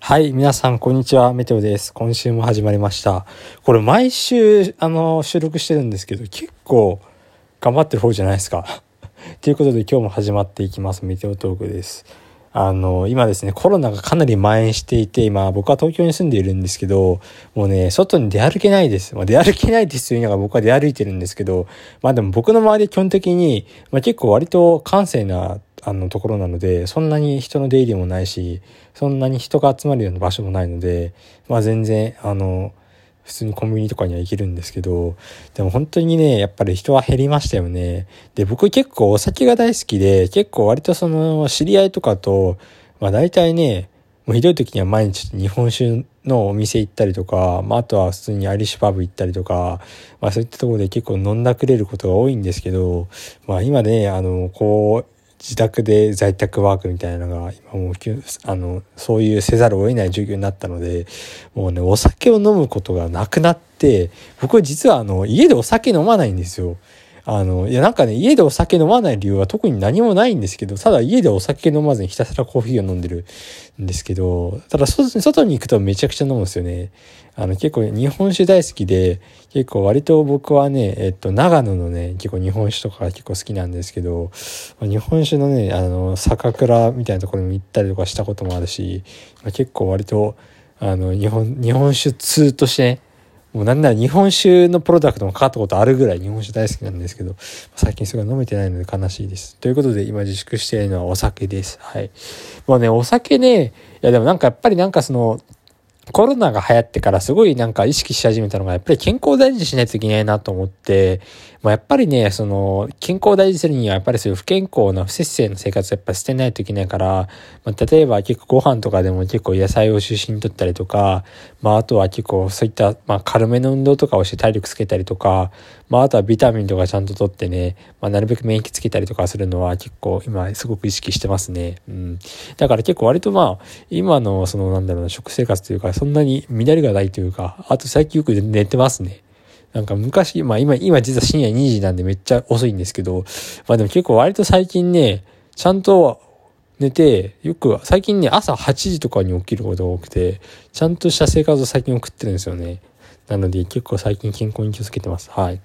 はい、皆さん、こんにちは。メテオです。今週も始まりました。これ、毎週、あの、収録してるんですけど、結構、頑張ってる方じゃないですか。ということで、今日も始まっていきます。メテオトークです。あの、今ですね、コロナがかなり蔓延していて、今、僕は東京に住んでいるんですけど、もうね、外に出歩けないです。まあ、出歩けないですというのが僕は出歩いてるんですけど、まあでも僕の周り基本的に、まあ、結構割と閑静なあのところなのでそんなに人の出入りもないしそんなに人が集まるような場所もないのでまあ全然あの普通にコンビニとかには行けるんですけどでも本当にねやっぱり人は減りましたよね。で僕結構お酒が大好きで結構割とその知り合いとかとまあ大体ねもうひどい時には毎日日本酒のお店行ったりとか、まあ、あとは普通にアリッシュパブ行ったりとか、まあそういったところで結構飲んだくれることが多いんですけど、まあ今ね、あの、こう、自宅で在宅ワークみたいなのが今もうあのそういうせざるを得ない状況になったのでもうねお酒を飲むことがなくなって僕は実はあの家でお酒飲まないんですよ。あの、いやなんかね、家でお酒飲まない理由は特に何もないんですけど、ただ家でお酒飲まずにひたすらコーヒーを飲んでるんですけど、ただ外に行くとめちゃくちゃ飲むんですよね。あの結構日本酒大好きで、結構割と僕はね、えっと、長野のね、結構日本酒とか結構好きなんですけど、日本酒のね、あの、酒蔵みたいなところに行ったりとかしたこともあるし、結構割と、あの、日本、日本酒通としてね、もうなんなら日本酒のプロダクトもかかったことあるぐらい日本酒大好きなんですけど、最近それが飲めてないので悲しいです。ということで今自粛しているのはお酒です。はい。もうね、お酒ね、いやでもなんかやっぱりなんかその、コロナが流行ってからすごいなんか意識し始めたのが、やっぱり健康を大事にしないといけないなと思って、まあ、やっぱりね、その、健康を大事にするには、やっぱりそういう不健康な不節制の生活をやっぱ捨てないといけないから、まあ、例えば結構ご飯とかでも結構野菜を中心にとったりとか、まあ、あとは結構そういった、まあ、軽めの運動とかをして体力つけたりとか、まあ、あとはビタミンとかちゃんととってね、まあ、なるべく免疫つけたりとかするのは結構今すごく意識してますね。うん。だから結構割とまあ、今のそのなんだろうな、食生活というか、そんなに乱れがないというか、あと最近よく寝てますね。なんか昔、まあ今、今実は深夜2時なんでめっちゃ遅いんですけど、まあでも結構割と最近ね、ちゃんと寝て、よく最近ね、朝8時とかに起きることが多くて、ちゃんとした生活を最近送ってるんですよね。なので結構最近健康に気をつけてます。はい。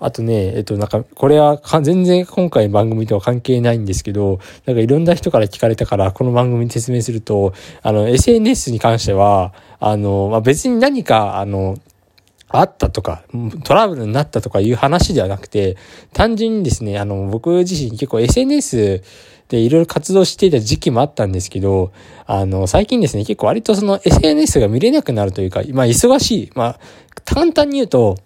あとね、えっと、なんか、これは全然今回番組とは関係ないんですけど、なんかいろんな人から聞かれたから、この番組に説明すると、あの、SNS に関しては、あの、まあ、別に何か、あの、あったとか、トラブルになったとかいう話ではなくて、単純にですね、あの、僕自身結構 SNS でいろいろ活動していた時期もあったんですけど、あの、最近ですね、結構割とその SNS が見れなくなるというか、まあ忙しい。まあ、簡単に言うと、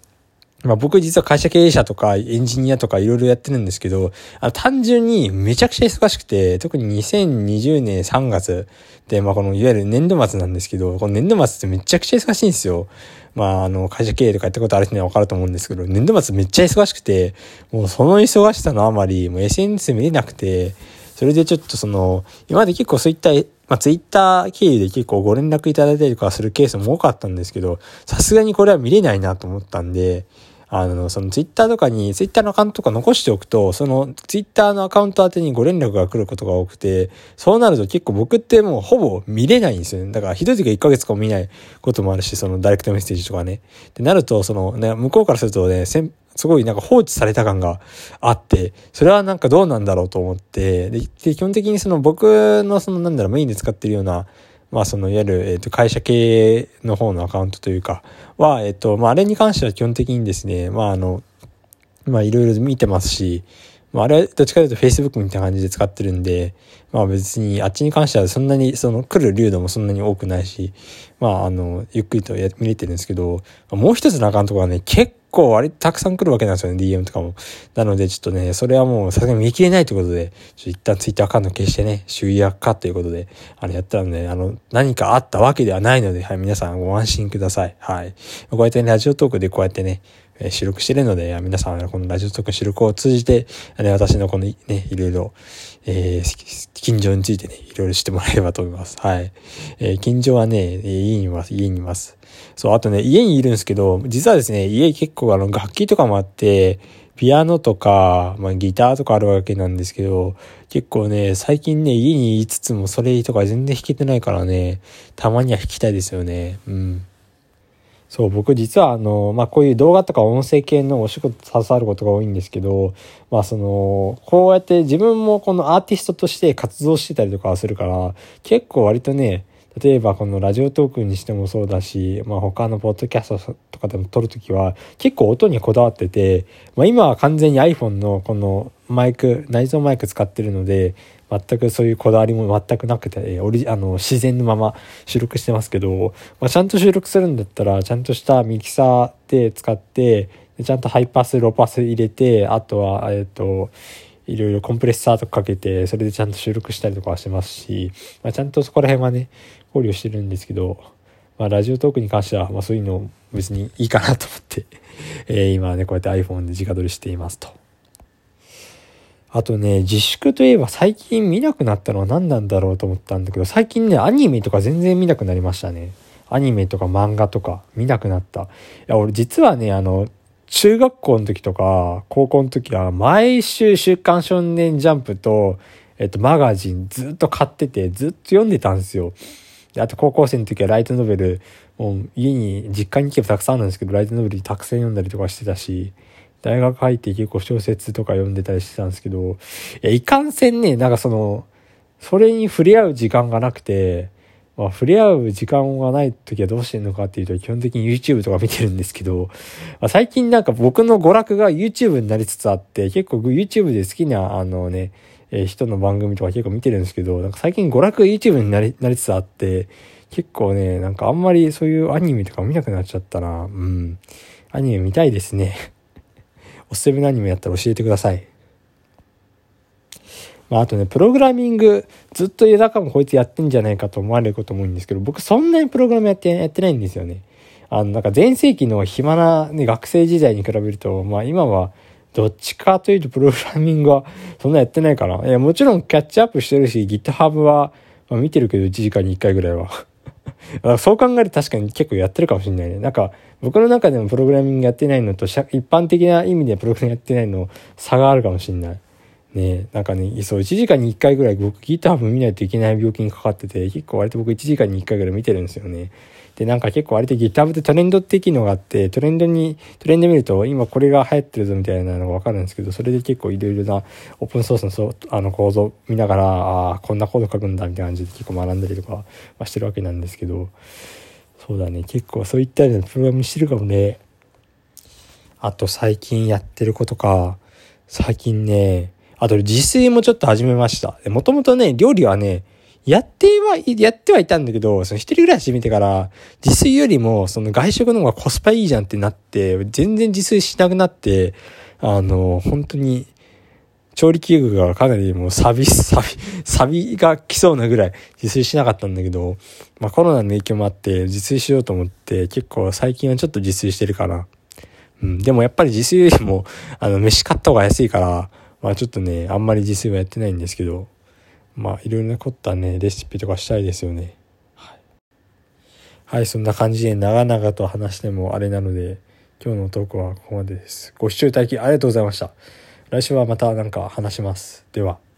まあ僕実は会社経営者とかエンジニアとかいろいろやってるんですけど、あの単純にめちゃくちゃ忙しくて、特に2020年3月で、まあこのいわゆる年度末なんですけど、この年度末ってめちゃくちゃ忙しいんですよ。まああの会社経営とかやったことある人にはわかると思うんですけど、年度末めっちゃ忙しくて、もうその忙しさのあまり、もう SNS 見れなくて、それでちょっとその、今まで結構そういった、まあ、ツイッター経由で結構ご連絡いただいたりとかするケースも多かったんですけど、さすがにこれは見れないなと思ったんで、あの、そのツイッターとかに、ツイッターのアカウントとか残しておくと、そのツイッターのアカウント宛てにご連絡が来ることが多くて、そうなると結構僕ってもうほぼ見れないんですよね。だからひどい時は1ヶ月かも見ないこともあるし、そのダイレクトメッセージとかね。ってなると、そのね、向こうからするとね、すごいなんか放置された感があって、それはなんかどうなんだろうと思って、で、基本的にその僕のそのなんだろう、メインで使ってるような、まあそのいわゆる、えっ、と、会社経営の方のアカウントというか、は、えっ、と、まああれに関しては基本的にですね、まああの、まあいろいろ見てますし、まああれはどっちかというと Facebook みたいな感じで使ってるんで、まあ別にあっちに関してはそんなに、その来る流度もそんなに多くないし、まああの、ゆっくりとや見れてるんですけど、もう一つのアカウントがね、結構割とたくさん来るわけなんですよね、DM とかも。なので、ちょっとね、それはもうさすがに見切れないということで、ちょ一旦ツイッターアカウント消してね、集約化ということで、あの、やったらね、あの、何かあったわけではないので、はい、皆さんご安心ください。はい。こうやってね、ラジオトークでこうやってね、え収録してるので、皆さん、このラジオトーク収録を通じて、ね、私のこのね、いろいろ、えー、近所についてね、いろいろ知ってもらえればと思います。はい。えー、近所はね、家にいます、家にいます。そう、あとね、家にいるんですけど、実はですね、家結構あの、楽器とかもあって、ピアノとか、まあ、ギターとかあるわけなんですけど、結構ね、最近ね、家にいつつもそれとか全然弾けてないからね、たまには弾きたいですよね。うん。そう、僕実はあの、まあ、こういう動画とか音声系のお仕事携わることが多いんですけど、まあその、こうやって自分もこのアーティストとして活動してたりとかするから、結構割とね、例えばこのラジオトークにしてもそうだし、まあ他のポッドキャストとかでも撮るときは結構音にこだわってて、まあ今は完全に iPhone のこのマイク、内蔵マイク使ってるので、全くそういうこだわりも全くなくて、オリあの自然のまま収録してますけど、まあ、ちゃんと収録するんだったら、ちゃんとしたミキサーで使って、ちゃんとハイパス、ローパス入れて、あとは、えっ、と、いろいろコンプレッサーとかかけて、それでちゃんと収録したりとかはしてますし、まあ、ちゃんとそこら辺はね、考慮してるんですけど、まあ、ラジオトークに関しては、まあ、そういうの別にいいかなと思って えー、今ね、こうやって iPhone で直撮りしていますと。あとね、自粛といえば最近見なくなったのは何なんだろうと思ったんだけど、最近ね、アニメとか全然見なくなりましたね。アニメとか漫画とか見なくなった。いや、俺実はね、あの、中学校の時とか、高校の時は、毎週週刊少年ジャンプと、えっと、マガジンずっと買ってて、ずっと読んでたんですよ。であと高校生の時はライトノベル、もう家に、実家に行けばたくさんあるんですけど、ライトノベルたくさん読んだりとかしてたし、大学入って結構小説とか読んでたりしてたんですけど、いや、いかんせんね、なんかその、それに触れ合う時間がなくて、まあ、触れ合う時間がない時はどうしてんのかっていうと、基本的に YouTube とか見てるんですけど、まあ、最近なんか僕の娯楽が YouTube になりつつあって、結構 YouTube で好きな、あのね、え、人の番組とか結構見てるんですけど、なんか最近娯楽 YouTube になり、なりつつあって、結構ね、なんかあんまりそういうアニメとか見なくなっちゃったな。うん。アニメ見たいですね。おすすめのアニメやったら教えてください。まあ、あとね、プログラミング、ずっと枝かもこいつやってんじゃないかと思われることも多いんですけど、僕そんなにプログラムやって、やってないんですよね。あの、なんか前世紀の暇な、ね、学生時代に比べると、まあ今は、どっちかというとプログラミングはそんなやってないかな。いや、もちろんキャッチアップしてるし、GitHub は、まあ、見てるけど1時間に1回ぐらいは。そう考えると確かに結構やってるかもしれないね。なんか、僕の中でもプログラミングやってないのと、一般的な意味でプログラミングやってないの差があるかもしれない。ねなんかね、そう、1時間に1回ぐらい僕ギター t 見ないといけない病気にかかってて、結構割と僕1時間に1回ぐらい見てるんですよね。で、なんか結構割と GitHub ってトレンドって機能があって、トレンドに、トレンド見ると今これが流行ってるぞみたいなのがわかるんですけど、それで結構いろいろなオープンソースのそあの構造見ながら、ああ、こんなコード書くんだみたいな感じで結構学んだりとかしてるわけなんですけど、そうだね、結構そういったようなプログラムしてるかもね。あと最近やってることか、最近ね、あと自炊もちょっと始めました。もともとね、料理はね、やっては、やってはいたんだけど、その一人暮らししてから、自炊よりも、その外食の方がコスパいいじゃんってなって、全然自炊しなくなって、あの、本当に、調理器具がかなりもうサビ、サビ、サビが来そうなぐらい自炊しなかったんだけど、まあコロナの影響もあって自炊しようと思って結構最近はちょっと自炊してるかな。うん、でもやっぱり自炊よりも、あの、飯買った方が安いから、まあちょっとね、あんまり自炊はやってないんですけど、まあいろいろな凝ったね、レシピとかしたいですよね。はい。はい、そんな感じで長々と話してもあれなので、今日のトークはここまでです。ご視聴いただきありがとうございました。来週はまた何か話します。では。